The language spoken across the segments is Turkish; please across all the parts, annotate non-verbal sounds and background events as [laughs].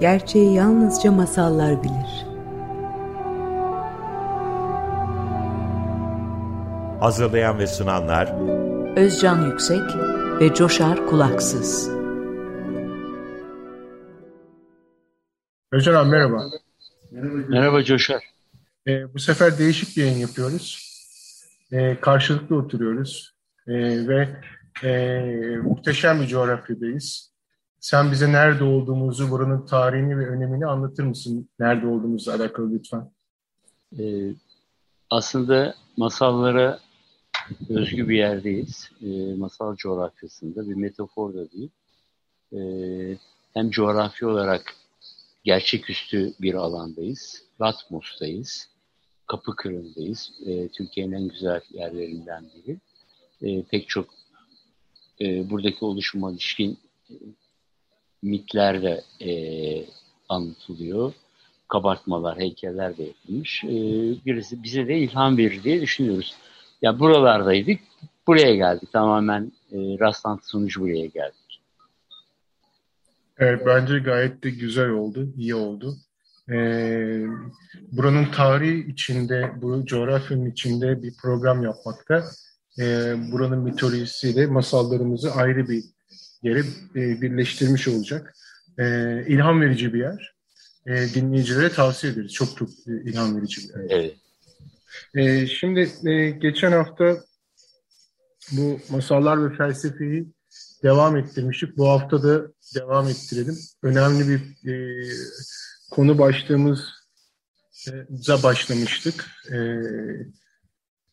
Gerçeği yalnızca masallar bilir. Hazırlayan ve sunanlar Özcan Yüksek ve Coşar Kulaksız. Özcan abi merhaba. Merhaba Coşar. Ee, bu sefer değişik bir yayın yapıyoruz. Ee, karşılıklı oturuyoruz. Ee, ve e, muhteşem bir coğrafyadayız. Sen bize nerede olduğumuzu, buranın tarihini ve önemini anlatır mısın? Nerede olduğumuzla alakalı lütfen. Ee, aslında masallara özgü bir yerdeyiz. Ee, masal coğrafyasında bir metafor da değil. Ee, hem coğrafi olarak gerçeküstü bir alandayız. Latmos'tayız. Kapıkırı'ndayız. Ee, Türkiye'nin en güzel yerlerinden biri. Ee, pek çok e, buradaki oluşuma ilişkin e, mitler de e, anlatılıyor. Kabartmalar, heykeller de yapılmış. E, birisi bize de ilham verir diye düşünüyoruz. Ya buralardaydık, buraya geldik. Tamamen e, rastlantı sonucu buraya geldik. Evet, bence gayet de güzel oldu, iyi oldu. Ee, buranın tarihi içinde, bu coğrafyanın içinde bir program yapmakta. Ee, buranın mitolojisiyle masallarımızı ayrı bir yere e, birleştirmiş olacak. E, ilham verici bir yer. E, dinleyicilere tavsiye ederiz. Çok çok e, ilham verici bir yer. Evet. E, şimdi e, geçen hafta bu masallar ve felsefeyi devam ettirmiştik. Bu hafta da devam ettirelim. Önemli bir e, konu başlığımıza başlamıştık. E,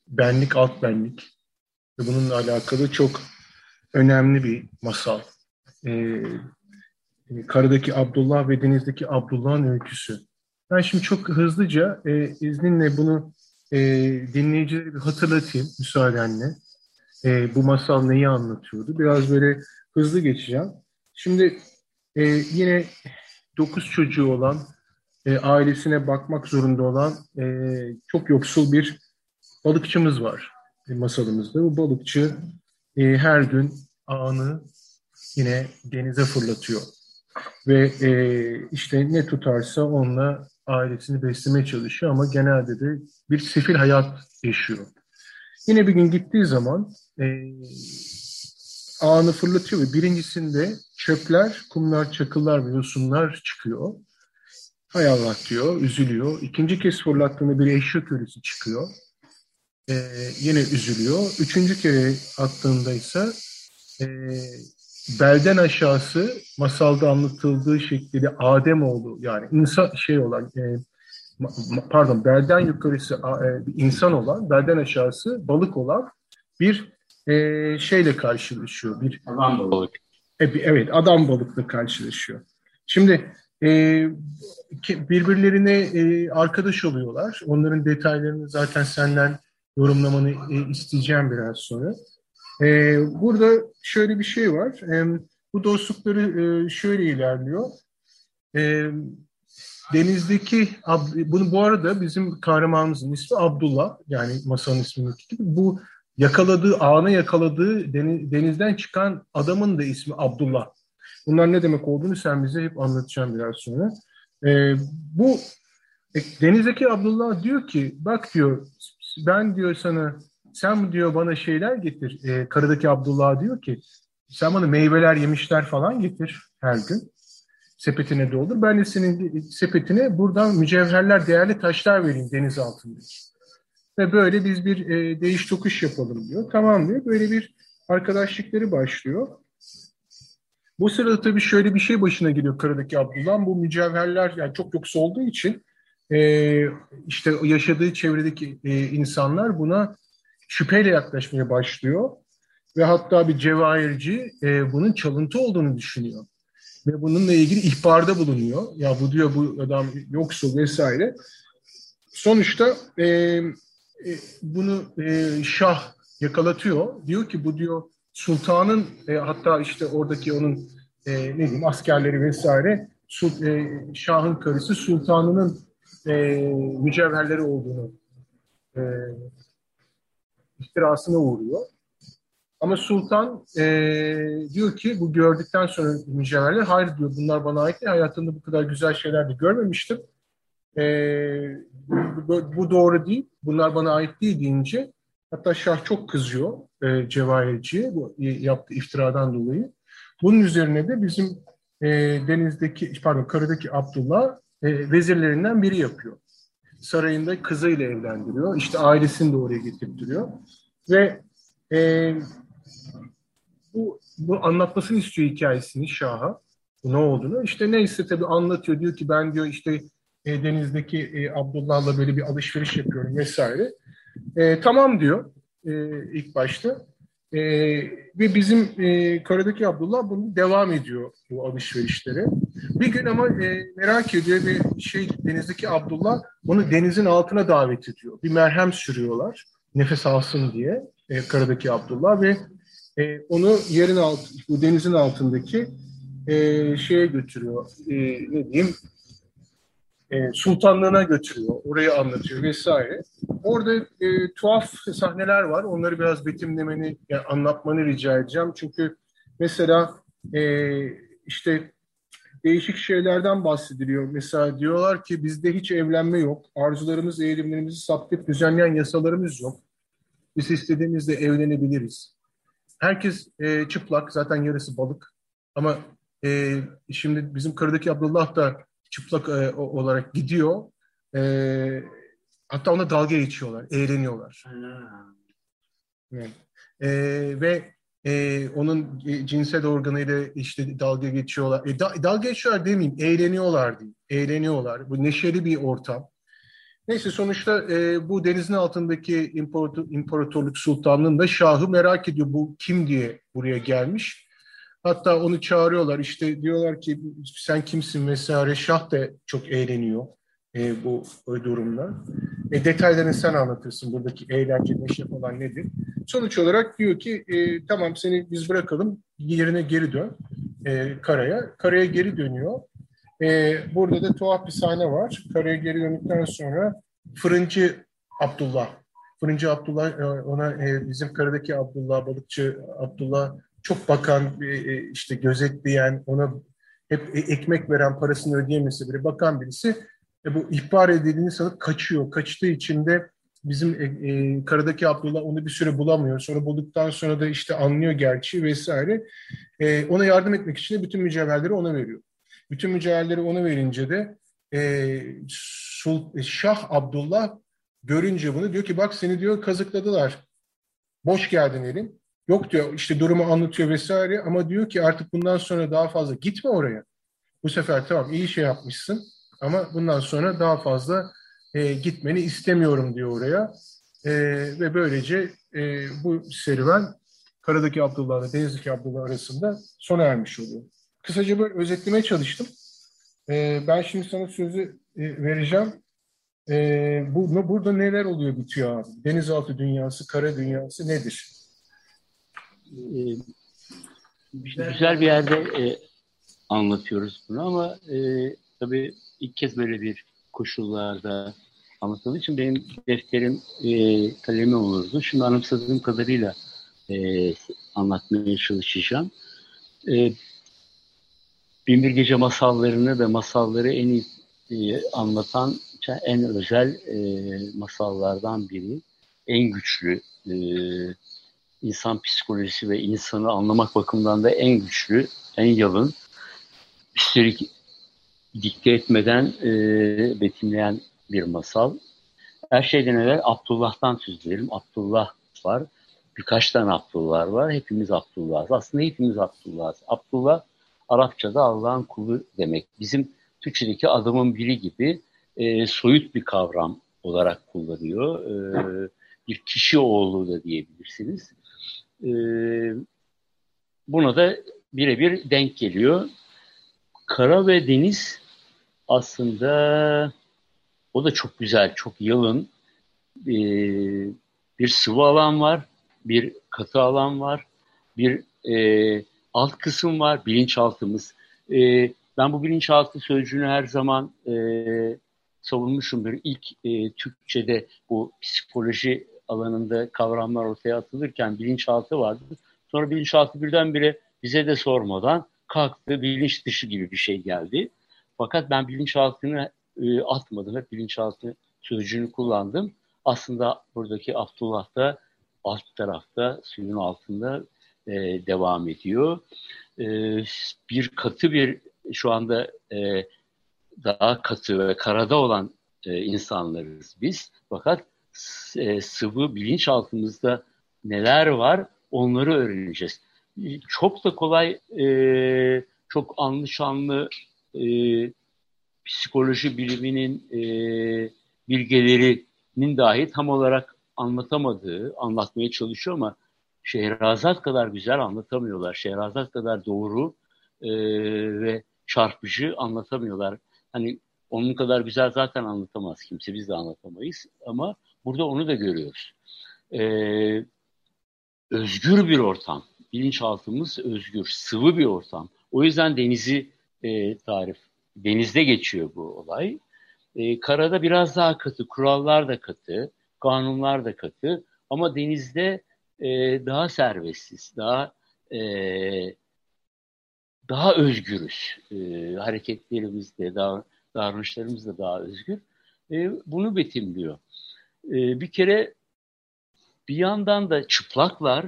benlik, alt benlik. Ve bununla alakalı çok önemli bir masal. Ee, Karadaki Abdullah ve Deniz'deki Abdullah'ın öyküsü. Ben şimdi çok hızlıca e, izninle bunu e, dinleyicilere bir hatırlatayım müsaadenle. E, bu masal neyi anlatıyordu? Biraz böyle hızlı geçeceğim. Şimdi e, yine dokuz çocuğu olan, e, ailesine bakmak zorunda olan e, çok yoksul bir balıkçımız var e, masalımızda. Bu balıkçı e, her gün ağını yine denize fırlatıyor. Ve e, işte ne tutarsa onunla ailesini beslemeye çalışıyor ama genelde de bir sefil hayat yaşıyor. Yine bir gün gittiği zaman e, ağını fırlatıyor ve birincisinde çöpler, kumlar, çakıllar ve yosunlar çıkıyor. Hay Allah diyor, üzülüyor. İkinci kez fırlattığında bir eşya kölesi çıkıyor. Ee, yine üzülüyor. Üçüncü kere attığında ise e, belden aşağısı masalda anlatıldığı şekilde Adem oldu yani insan şey olan e, pardon belden yukarısı e, insan olan belden aşağısı balık olan bir e, şeyle karşılaşıyor. Bir adam balık. E, evet adam balıkla karşılaşıyor. Şimdi e, birbirlerine e, arkadaş oluyorlar. Onların detaylarını zaten senden yorumlamanı e, isteyeceğim biraz sonra. E, burada şöyle bir şey var. E, bu dostlukları e, şöyle ilerliyor. E, denizdeki, bunu bu arada bizim kahramanımızın ismi Abdullah. Yani masanın ismindeki gibi. Bu yakaladığı, ağına yakaladığı denizden çıkan adamın da ismi Abdullah. Bunlar ne demek olduğunu sen bize hep anlatacaksın biraz sonra. E, bu e, denizdeki Abdullah diyor ki, bak diyor ben diyor sana sen diyor bana şeyler getir. E, karıdaki Abdullah diyor ki sen bana meyveler, yemişler falan getir her gün. Sepetine doldur. Ben de senin sepetine buradan mücevherler, değerli taşlar vereyim deniz altında. Ve böyle biz bir e, değiş tokuş yapalım diyor. Tamam diyor. Böyle bir arkadaşlıkları başlıyor. Bu sırada tabii şöyle bir şey başına geliyor karıdaki Abdullah. Bu mücevherler yani çok yoksa olduğu için e, işte yaşadığı çevredeki e, insanlar buna şüpheyle yaklaşmaya başlıyor. Ve hatta bir cevahirci e, bunun çalıntı olduğunu düşünüyor. Ve bununla ilgili ihbarda bulunuyor. Ya bu diyor bu adam yoksul vesaire. Sonuçta e, e, bunu e, Şah yakalatıyor. Diyor ki bu diyor sultanın e, hatta işte oradaki onun e, ne diyeyim askerleri vesaire sul, e, Şah'ın karısı sultanının e, mücevherleri olduğunu e, ihtirasına uğruyor. Ama sultan e, diyor ki bu gördükten sonra mücevherler hayır diyor bunlar bana ait değil. Hayatımda bu kadar güzel şeyler de görmemiştim. E, bu, bu doğru değil. Bunlar bana ait değil deyince hatta Şah çok kızıyor e, Cevahirci'ye bu yaptığı iftiradan dolayı. Bunun üzerine de bizim e, denizdeki pardon karıdaki Abdullah e, vezirlerinden biri yapıyor. Sarayında kızıyla evlendiriyor. İşte ailesini de oraya getirtiriyor. Ve e, bu, bu anlatmasını istiyor hikayesini Şah'a. Ne olduğunu. İşte neyse tabii anlatıyor. Diyor ki ben diyor işte e, denizdeki e, Abdullah'la böyle bir alışveriş yapıyorum vesaire. E, tamam diyor e, ilk başta. E, ve bizim e, karadaki Abdullah bunu devam ediyor bu alışverişlere. Bir gün ama e, merak ediyor ve şey denizdeki Abdullah onu denizin altına davet ediyor. Bir merhem sürüyorlar nefes alsın diye e, karadaki Abdullah ve e, onu yerin alt, bu denizin altındaki e, şeye götürüyor. E, ne diyeyim? E, sultanlığına götürüyor. Orayı anlatıyor vesaire. Orada e, tuhaf sahneler var. Onları biraz betimlemeni, yani anlatmanı rica edeceğim. Çünkü mesela e, işte değişik şeylerden bahsediliyor. Mesela diyorlar ki bizde hiç evlenme yok. Arzularımız, eğilimlerimizi saptayıp düzenleyen yasalarımız yok. Biz istediğimizde evlenebiliriz. Herkes e, çıplak, zaten yarısı balık. Ama e, şimdi bizim karıdaki Abdullah da çıplak e, olarak gidiyor. E, hatta ona dalga geçiyorlar, eğleniyorlar. Evet. E, ve e, onun cinsel organıyla işte dalga geçiyorlar. E, da, dalga geçiyorlar demeyeyim, eğleniyorlar diyeyim. Eğleniyorlar. Bu neşeli bir ortam. Neyse sonuçta e, bu denizin altındaki imparator, imparatorluk sultanlığında şahı merak ediyor bu kim diye buraya gelmiş. Hatta onu çağırıyorlar işte diyorlar ki sen kimsin vesaire şah da çok eğleniyor e, bu durumda. E, detaylarını sen anlatırsın buradaki eğlence neşe falan nedir. Sonuç olarak diyor ki e, tamam seni biz bırakalım yerine geri dön e, karaya. Karaya geri dönüyor. E, burada da tuhaf bir sahne var. Karaya geri döndükten sonra fırıncı Abdullah, fırıncı Abdullah e, ona e, bizim karadaki Abdullah, balıkçı Abdullah çok bakan, e, işte gözetleyen, ona hep ekmek veren, parasını ödeyemese bile bakan birisi e, bu ihbar edildiğini sanıp kaçıyor. Kaçtığı için de bizim e, e, karadaki Abdullah onu bir süre bulamıyor. Sonra bulduktan sonra da işte anlıyor gerçi vesaire. E, ona yardım etmek için de bütün mücevherleri ona veriyor. Bütün mücevherleri ona verince de e, Şah Abdullah görünce bunu diyor ki bak seni diyor kazıkladılar. Boş geldin elim. Yok diyor işte durumu anlatıyor vesaire ama diyor ki artık bundan sonra daha fazla gitme oraya. Bu sefer tamam iyi şey yapmışsın ama bundan sonra daha fazla e, gitmeni istemiyorum diyor oraya. E, ve böylece e, bu serüven karadaki Abdullah ile denizdeki Abdullah arasında sona ermiş oluyor. Kısaca böyle özetlemeye çalıştım. E, ben şimdi sana sözü e, vereceğim. E, bu, burada neler oluyor bitiyor abi? Denizaltı dünyası, kara dünyası nedir? E, güzel bir yerde e, anlatıyoruz bunu ama e, tabii ilk kez böyle bir koşullarda anlatıldığım için benim defterim e, kalemi olurdu. Şimdi anımsadığım kadarıyla e, anlatmaya çalışacağım. E, Binbir Gece masallarını ve masalları en iyi e, anlatan en özel e, masallardan biri. En güçlü e, insan psikolojisi ve insanı anlamak bakımından da en güçlü, en yalın. Üstelik dikte etmeden e, betimleyen bir masal. Her şeyden evvel Abdullah'tan söz edelim. Abdullah var. Birkaç tane Abdullah var. Hepimiz Abdullah'ız. Aslında hepimiz Abdullah'ız. Abdullah Arapçada Allah'ın kulu demek. Bizim Türkçedeki adamın biri gibi e, soyut bir kavram olarak kullanıyor. E, bir kişi oğlu da diyebilirsiniz. E, buna da birebir denk geliyor. Kara ve deniz aslında o da çok güzel, çok yalın. E, bir sıvı alan var, bir katı alan var, bir e, alt kısım var, bilinçaltımız. E, ben bu bilinçaltı sözcüğünü her zaman e, savunmuşumdur. İlk e, Türkçe'de bu psikoloji alanında kavramlar ortaya atılırken bilinçaltı vardı. Sonra bilinçaltı birdenbire bize de sormadan kalktı, bilinç dışı gibi bir şey geldi. Fakat ben bilinçaltını e, atmadım, hep bilinçaltı sözcüğünü kullandım. Aslında buradaki Abdullah da alt tarafta, suyun altında e, devam ediyor. E, bir katı bir, şu anda e, daha katı ve karada olan e, insanlarız biz. Fakat e, sıvı bilinçaltımızda neler var onları öğreneceğiz. Çok da kolay, e, çok anlı şanlı e, psikoloji biliminin e, bilgelerinin dahi tam olarak anlatamadığı, anlatmaya çalışıyor ama Şehrazat kadar güzel anlatamıyorlar. Şehrazat kadar doğru e, ve çarpıcı anlatamıyorlar. Hani onun kadar güzel zaten anlatamaz kimse, biz de anlatamayız. Ama burada onu da görüyoruz. Ee, özgür bir ortam. Bilinçaltımız özgür, sıvı bir ortam. O yüzden denizi e, tarif, denizde geçiyor bu olay. E, karada biraz daha katı, kurallar da katı, kanunlar da katı. Ama denizde e, daha serbestsiz, daha e, daha özgürüz. E, hareketlerimizde, daha, davranışlarımız da daha özgür. E, bunu betimliyor. E, bir kere bir yandan da çıplaklar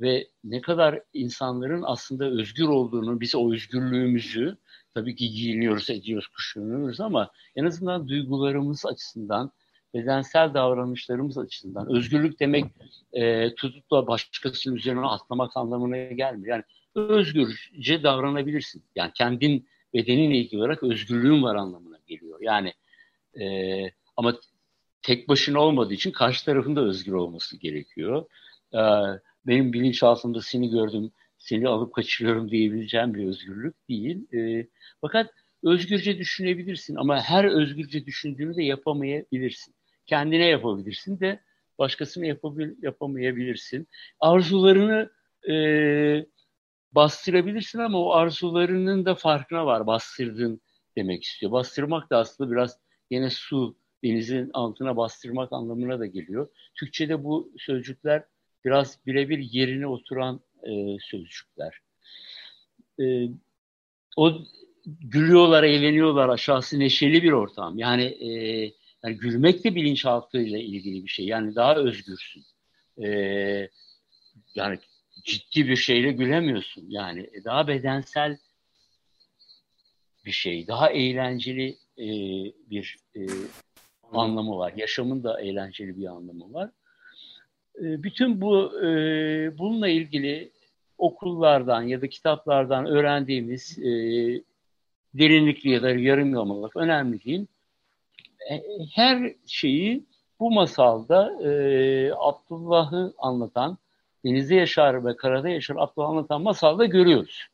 ve ne kadar insanların aslında özgür olduğunu, biz o özgürlüğümüzü tabii ki giyiniyoruz, ediyoruz, kuşanıyoruz ama en azından duygularımız açısından, bedensel davranışlarımız açısından özgürlük demek e, tutup da başkasının üzerine atlamak anlamına gelmiyor. Yani özgürce davranabilirsin. Yani kendin bedeninle ilgili olarak özgürlüğün var anlamına geliyor. Yani e, ama tek başına olmadığı için karşı tarafında özgür olması gerekiyor. E, benim bilinçaltımda seni gördüm, seni alıp kaçırıyorum diyebileceğim bir özgürlük değil. E, fakat özgürce düşünebilirsin ama her özgürce düşündüğünü de yapamayabilirsin. Kendine yapabilirsin de başkasına yapabil, yapamayabilirsin. Arzularını e, bastırabilirsin ama o arzularının da farkına var bastırdığın demek istiyor. Bastırmak da aslında biraz yine su, denizin altına bastırmak anlamına da geliyor. Türkçe'de bu sözcükler biraz birebir yerine oturan e, sözcükler. E, o gülüyorlar, eğleniyorlar, aşağısı neşeli bir ortam. Yani, e, yani gülmek de bilinçaltıyla ilgili bir şey. Yani daha özgürsün. E, yani ciddi bir şeyle gülemiyorsun. Yani daha bedensel bir şey, daha eğlenceli e, bir e, anlamı var. Yaşamın da eğlenceli bir anlamı var. E, bütün bu e, bununla ilgili okullardan ya da kitaplardan öğrendiğimiz e, derinlikli ya da yarım yamalak önemli değil. E, her şeyi bu masalda e, Abdullah'ı anlatan denizde yaşar ve karada yaşar Abdullah anlatan masalda görüyoruz.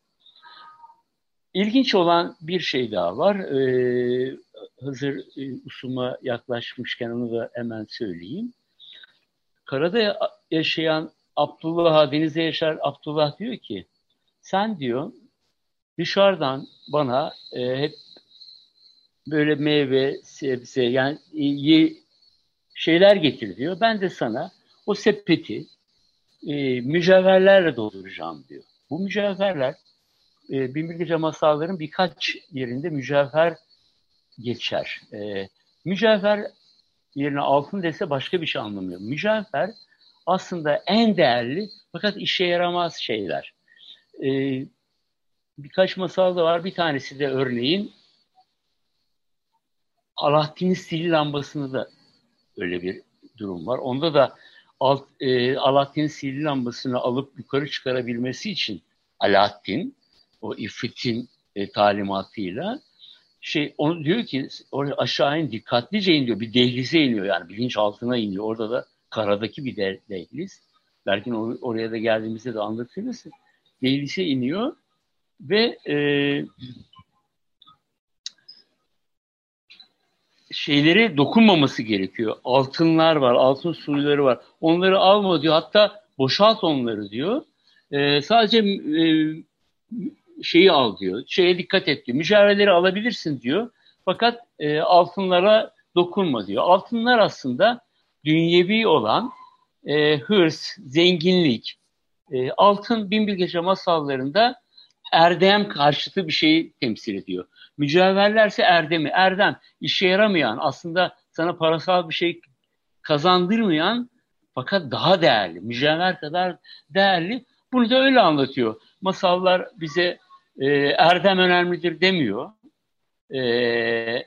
İlginç olan bir şey daha var. Ee, hazır e, usuma yaklaşmışken onu da hemen söyleyeyim. Karada yaşayan Abdullah, denizde yaşar Abdullah diyor ki, sen diyor dışarıdan bana e, hep böyle meyve, sebze yani e, şeyler getir diyor. Ben de sana o sepeti e, mücevherlerle dolduracağım diyor. Bu mücevherler e, Binbir Gece masalların birkaç yerinde mücevher geçer. E, mücevher yerine altın dese başka bir şey anlamıyor. Mücevher aslında en değerli fakat işe yaramaz şeyler. E, birkaç masal da var. Bir tanesi de örneğin Alaaddin'in sihirli lambasını da öyle bir durum var. Onda da alt, e, Alaaddin sihirli lambasını alıp yukarı çıkarabilmesi için Alaaddin o ifritin e, talimatıyla şey onu diyor ki oraya aşağı in dikkatlice in diyor. Bir dehlize iniyor yani bilinç altına iniyor. Orada da karadaki bir de, dehliz. Belki or- oraya da geldiğimizde de anlatırız. Dehlize iniyor ve e, şeyleri dokunmaması gerekiyor. Altınlar var, altın suyları var. Onları alma diyor. Hatta boşalt onları diyor. E, sadece e, şeyi al diyor. Şeye dikkat et diyor. Mücevherleri alabilirsin diyor. Fakat e, altınlara dokunma diyor. Altınlar aslında dünyevi olan e, hırs, zenginlik, E, altın Binbir Gece masallarında erdem karşıtı bir şeyi temsil ediyor. Mücevherlerse erdemi, erdem işe yaramayan aslında sana parasal bir şey kazandırmayan fakat daha değerli, mücevher kadar değerli. Bunu da öyle anlatıyor. Masallar bize e, erdem önemlidir demiyor. E,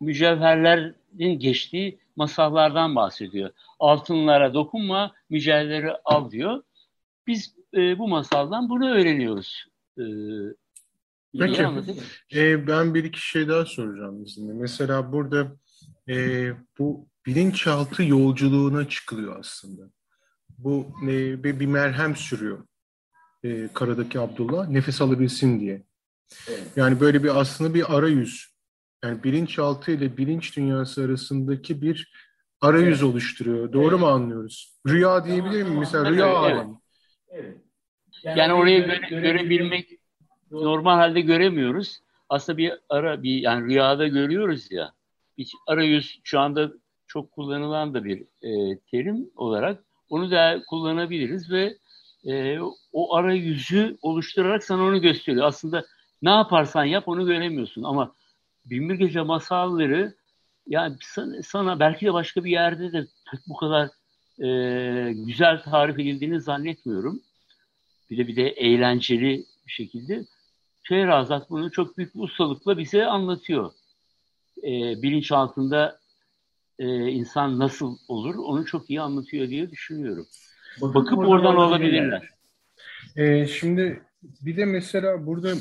mücevherlerin geçtiği masallardan bahsediyor. Altınlara dokunma, mücevherleri al diyor. Biz e, bu masaldan bunu öğreniyoruz. E, Peki, e, ben bir iki şey daha soracağım izinle. Mesela burada e, bu bilinçaltı yolculuğuna çıkılıyor aslında. Bu e, bir, bir merhem sürüyor e, karadaki Abdullah nefes alabilsin diye. Yani böyle bir aslında bir arayüz. Yani bilinçaltı ile bilinç dünyası arasındaki bir arayüz evet. oluşturuyor. Doğru evet. mu anlıyoruz? Rüya diyebilir miyim? Mesela rüya evet. alemi. Evet. Yani, yani orayı göre, görebilmek normal halde göremiyoruz. Aslında bir ara bir yani rüyada görüyoruz ya. Bir arayüz şu anda çok kullanılan da bir e, terim olarak onu da kullanabiliriz ve e, o arayüzü oluşturarak sana onu gösteriyor. Aslında ne yaparsan yap onu göremiyorsun ama Binbir Gece masalları yani sana, sana belki de başka bir yerde de bu kadar e, güzel tarif edildiğini zannetmiyorum. Bir de bir de eğlenceli bir şekilde. Şehrazat bunu çok büyük bir ustalıkla bize anlatıyor. E, bilinç altında e, insan nasıl olur onu çok iyi anlatıyor diye düşünüyorum. Bakıp, Bakıp oradan, oradan olabilirler. E, şimdi bir de mesela burada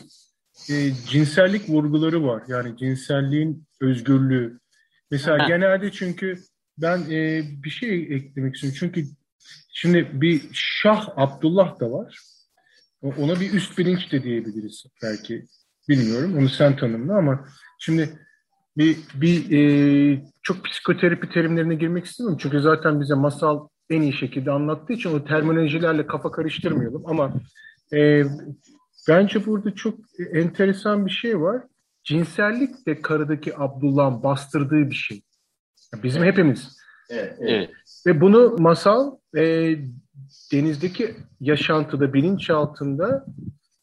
e, cinsellik vurguları var. Yani cinselliğin özgürlüğü. Mesela ha. genelde çünkü ben e, bir şey eklemek istiyorum. Çünkü şimdi bir Şah Abdullah da var. Ona bir üst bilinç de diyebiliriz belki. Bilmiyorum. Onu sen tanımla ama şimdi bir, bir e, çok psikoterapi terimlerine girmek istemiyorum. Çünkü zaten bize masal en iyi şekilde anlattığı için o terminolojilerle kafa karıştırmayalım. Ama e, bence burada çok enteresan bir şey var. Cinsellik de karıdaki Abdullah'ın bastırdığı bir şey. Bizim hepimiz. Evet, evet. Ve bunu masal e, denizdeki yaşantıda, bilinç altında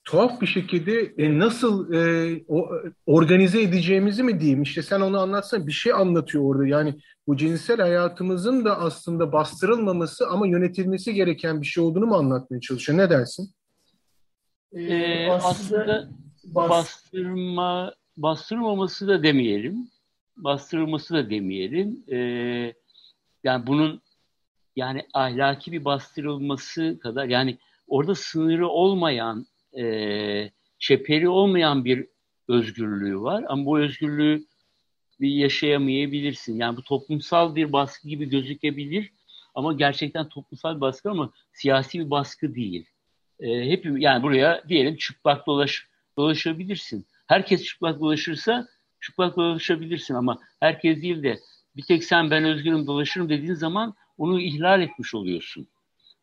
tuhaf bir şekilde e, nasıl e, o, organize edeceğimizi mi diyeyim? İşte sen onu anlatsan bir şey anlatıyor orada. Yani bu cinsel hayatımızın da aslında bastırılmaması ama yönetilmesi gereken bir şey olduğunu mu anlatmaya çalışıyor? Ne dersin? Ee, aslında bastırma bastırılmaması da demeyelim. Bastırılması da demeyelim. Ee, yani bunun yani ahlaki bir bastırılması kadar yani orada sınırı olmayan e, çeperi olmayan bir özgürlüğü var. Ama bu özgürlüğü bir yaşayamayabilirsin. Yani bu toplumsal bir baskı gibi gözükebilir ama gerçekten toplumsal bir baskı ama siyasi bir baskı değil. E, hep yani buraya diyelim çıplak dolaş dolaşabilirsin. Herkes çıplak dolaşırsa çıplak dolaşabilirsin ama herkes değil de bir tek sen ben özgürüm dolaşırım dediğin zaman onu ihlal etmiş oluyorsun.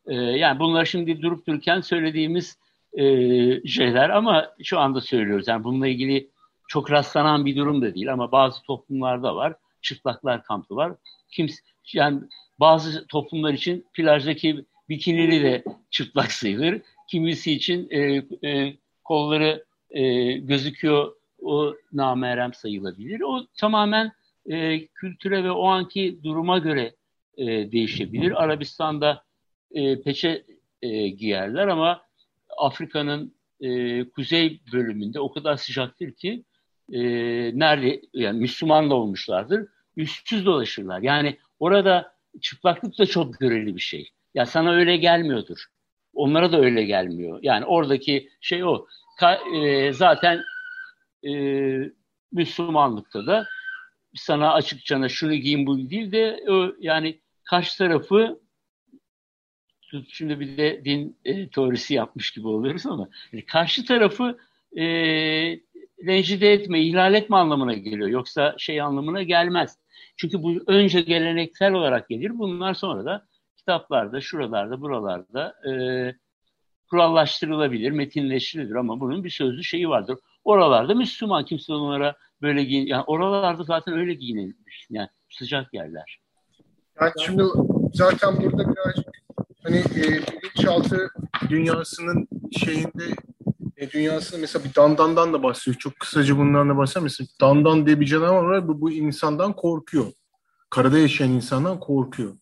E, yani bunlar şimdi durup dururken söylediğimiz e, şeyler ama şu anda söylüyoruz. Yani bununla ilgili çok rastlanan bir durum da değil ama bazı toplumlarda var. Çıplaklar kampı var. Kimse, yani bazı toplumlar için plajdaki bikinili de çıplak sayılır. Kimisi için e, e, kolları e, gözüküyor o namerem sayılabilir. O tamamen e, kültüre ve o anki duruma göre e, değişebilir. Arabistan'da e, peçe e, giyerler ama Afrika'nın e, kuzey bölümünde o kadar sıcaktır ki e, nerede yani Müslüman da olmuşlardır. Üstsüz dolaşırlar. Yani orada çıplaklık da çok göreli bir şey. Ya sana öyle gelmiyordur. Onlara da öyle gelmiyor. Yani oradaki şey o. Ka, e, zaten e, Müslümanlıkta da sana açıkçana şunu giyin bu değil de o, yani karşı tarafı şimdi bir de din e, teorisi yapmış gibi oluyoruz ama yani karşı tarafı e, rencide etme, ihlal etme anlamına geliyor. Yoksa şey anlamına gelmez. Çünkü bu önce geleneksel olarak gelir. Bunlar sonra da kitaplarda, şuralarda, buralarda e, kurallaştırılabilir, metinleştirilir ama bunun bir sözlü şeyi vardır. Oralarda Müslüman kimse onlara böyle giyin, yani oralarda zaten öyle giyinilmiş. Yani sıcak yerler. Yani şimdi zaten burada birazcık hani e, bilinçaltı dünyasının şeyinde e, dünyasında mesela bir dandandan da bahsediyor. Çok kısaca bundan da bahsediyor. Mesela dandan diye bir canavar var. Bu, bu insandan korkuyor. Karada yaşayan insandan korkuyor.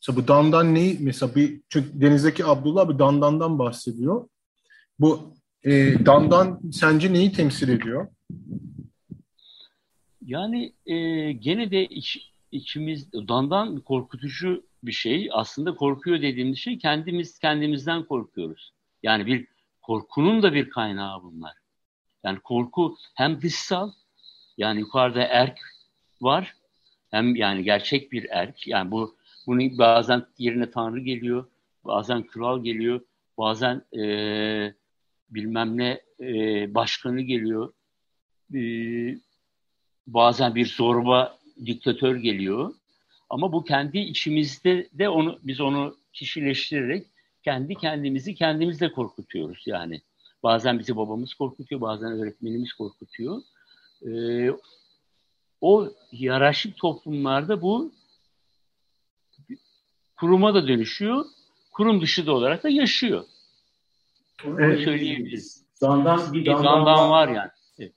Mesela bu dandan neyi? Mesela bir çünkü denizdeki Abdullah bir dandandan bahsediyor. Bu e, dandan sence neyi temsil ediyor? Yani e, gene de iç, içimiz dandan korkutucu bir şey. Aslında korkuyor dediğimiz şey kendimiz kendimizden korkuyoruz. Yani bir korkunun da bir kaynağı bunlar. Yani korku hem dışsal yani yukarıda erk var hem yani gerçek bir erk. Yani bu bunu bazen yerine tanrı geliyor, bazen kral geliyor, bazen e, bilmem ne e, başkanı geliyor. E, bazen bir zorba diktatör geliyor. Ama bu kendi içimizde de onu biz onu kişileştirerek kendi kendimizi kendimizle korkutuyoruz yani. Bazen bizi babamız korkutuyor, bazen öğretmenimiz korkutuyor. Ee, o hiyerarşik toplumlarda bu kuruma da dönüşüyor, kurum dışı da olarak da yaşıyor. Onu evet. söyleyebiliriz. Dandan, bir dandan, dandan var yani. Evet.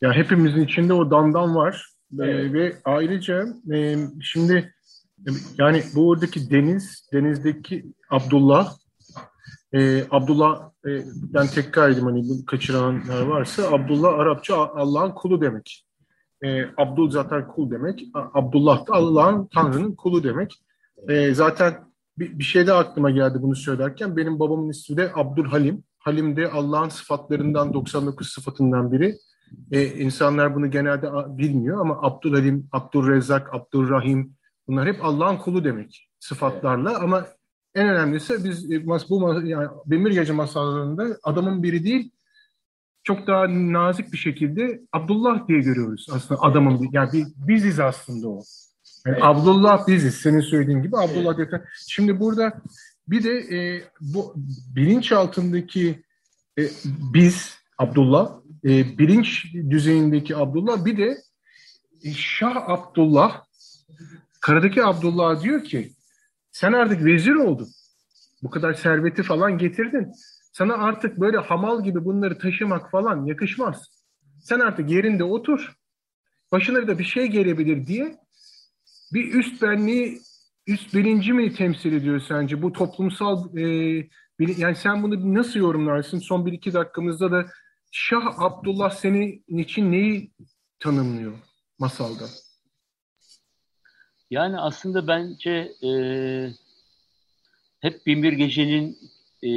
Ya hepimizin içinde o dandan var. Ee, evet. Ve ayrıca e, şimdi yani bu oradaki deniz, denizdeki Abdullah, e, Abdullah, e, ben tekrar edeyim hani bu kaçıranlar varsa, Abdullah Arapça Allah'ın kulu demek. E, Abdul zaten kul demek, Abdullah da Allah'ın, Tanrı'nın kulu demek. E, zaten bir, bir şey de aklıma geldi bunu söylerken, benim babamın ismi de Abdul Halim. Halim de Allah'ın sıfatlarından 99 sıfatından biri. E, insanlar bunu genelde bilmiyor ama Abdülhalim, Abdülrezzak, Abdülrahim bunlar hep Allah'ın kulu demek sıfatlarla evet. ama en önemlisi biz e, bu yani Demir Gece masallarında adamın biri değil çok daha nazik bir şekilde Abdullah diye görüyoruz aslında adamın yani biziz aslında o. Yani evet. Abdullah biziz senin söylediğin gibi Abdullah evet. diye. Şimdi burada bir de e, bu bilinç altındaki e, biz Abdullah e, bilinç düzeyindeki Abdullah bir de e, Şah Abdullah karadaki Abdullah diyor ki sen artık vezir oldun. Bu kadar serveti falan getirdin. Sana artık böyle hamal gibi bunları taşımak falan yakışmaz. Sen artık yerinde otur. Başına da bir şey gelebilir diye bir üst benliği, üst bilinci mi temsil ediyor sence? Bu toplumsal e, yani sen bunu nasıl yorumlarsın? Son bir iki dakikamızda da Şah Abdullah senin için neyi tanımlıyor masalda? Yani aslında bence e, hep Binbir Gece'nin e,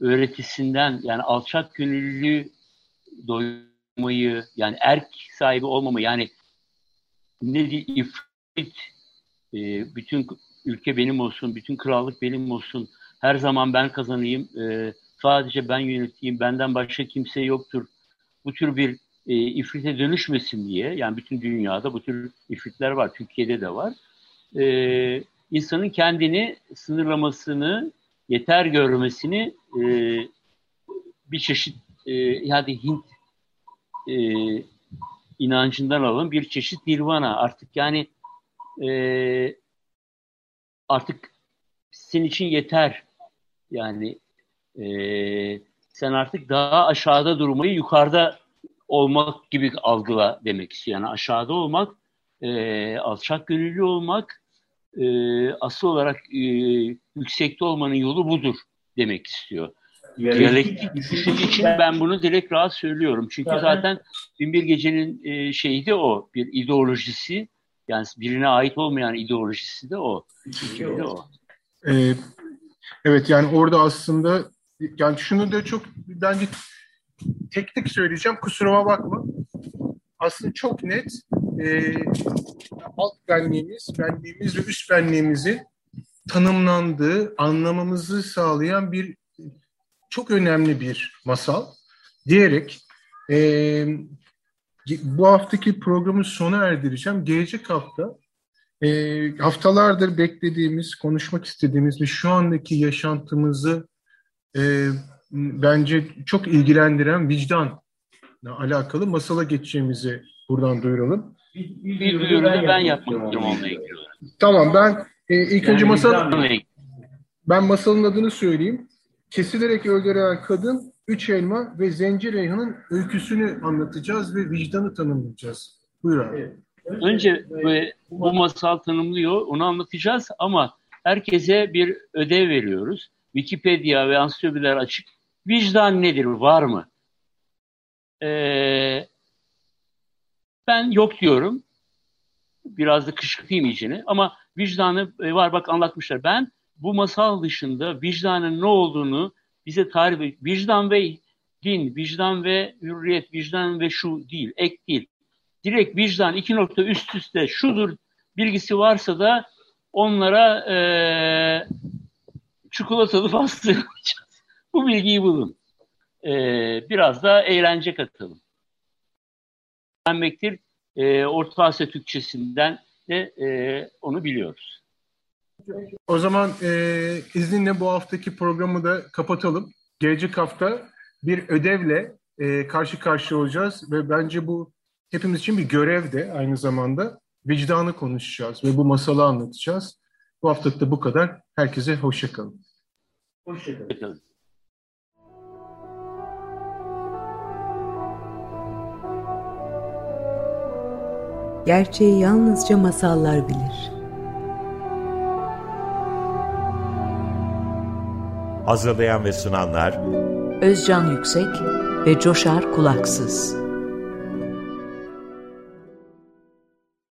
öğretisinden yani alçak gönüllü doymayı yani erk sahibi olmama yani ne diye ifrit e, bütün ülke benim olsun, bütün krallık benim olsun, her zaman ben kazanayım, e, sadece ben yöneteyim, benden başka kimse yoktur. Bu tür bir e, ifrite dönüşmesin diye, yani bütün dünyada bu tür ifritler var, Türkiye'de de var. E, insanın kendini sınırlamasını, yeter görmesini e, bir çeşit e, yani Hint e, inancından alalım bir çeşit nirvana artık yani e, artık senin için yeter yani e, sen artık daha aşağıda durmayı yukarıda olmak gibi algıla demek istiyor. Yani aşağıda olmak, e, alçak gönüllü olmak, e, asıl olarak e, yüksekte olmanın yolu budur demek istiyor. Diyalektik düşünce için ben bunu direkt rahat söylüyorum. Çünkü zaten, zaten Binbir Gece'nin e, şeyi de o, bir ideolojisi. Yani birine ait olmayan ideolojisi de o. De o. Ee, evet yani orada aslında yani şunu da çok bence teknik söyleyeceğim kusuruma bakma. Aslında çok net e, alt benliğimiz, benliğimiz ve üst benliğimizi tanımlandığı, anlamamızı sağlayan bir çok önemli bir masal diyerek e, bu haftaki programı sona erdireceğim. Gelecek hafta e, haftalardır beklediğimiz, konuşmak istediğimiz ve şu andaki yaşantımızı e, bence çok ilgilendiren vicdanla alakalı masala geçeceğimizi buradan duyuralım. Bir, bir, bir duyuru ben, istiyorum onunla ilgili. Tamam ben e, ilk yani önce masal Ben masalın adını söyleyeyim. Kesilerek öldürülen kadın, üç elma ve Zenci Reyhan'ın öyküsünü anlatacağız ve vicdanı tanımlayacağız. Buyur abi. Önce bu masal tanımlıyor, onu anlatacağız ama herkese bir ödev veriyoruz. Wikipedia ve ansiklopediler açık. Vicdan nedir, var mı? Ee, ben yok diyorum. Biraz da kışkırtayım iyicini. Ama vicdanı e, var bak anlatmışlar. Ben bu masal dışında vicdanın ne olduğunu bize tarif. Vicdan ve din, vicdan ve hürriyet, vicdan ve şu değil, ek değil. Direkt vicdan iki nokta üst üste şudur bilgisi varsa da onlara e, çikolatalı pastı [laughs] yapacağız. Bu bilgiyi bulun. E, biraz da eğlence katalım. Öğrenmektir. E, Orta Asya Türkçesinden de e, onu biliyoruz. O zaman e, izninle bu haftaki programı da kapatalım. Gelecek hafta bir ödevle e, karşı karşıya olacağız ve bence bu hepimiz için bir görev de aynı zamanda vicdanı konuşacağız ve bu masalı anlatacağız. Bu haftalık da bu kadar. Herkese hoşçakalın. Hoşçakalın. Gerçeği yalnızca masallar bilir. Hazırlayan ve sunanlar Özcan Yüksek ve Coşar Kulaksız.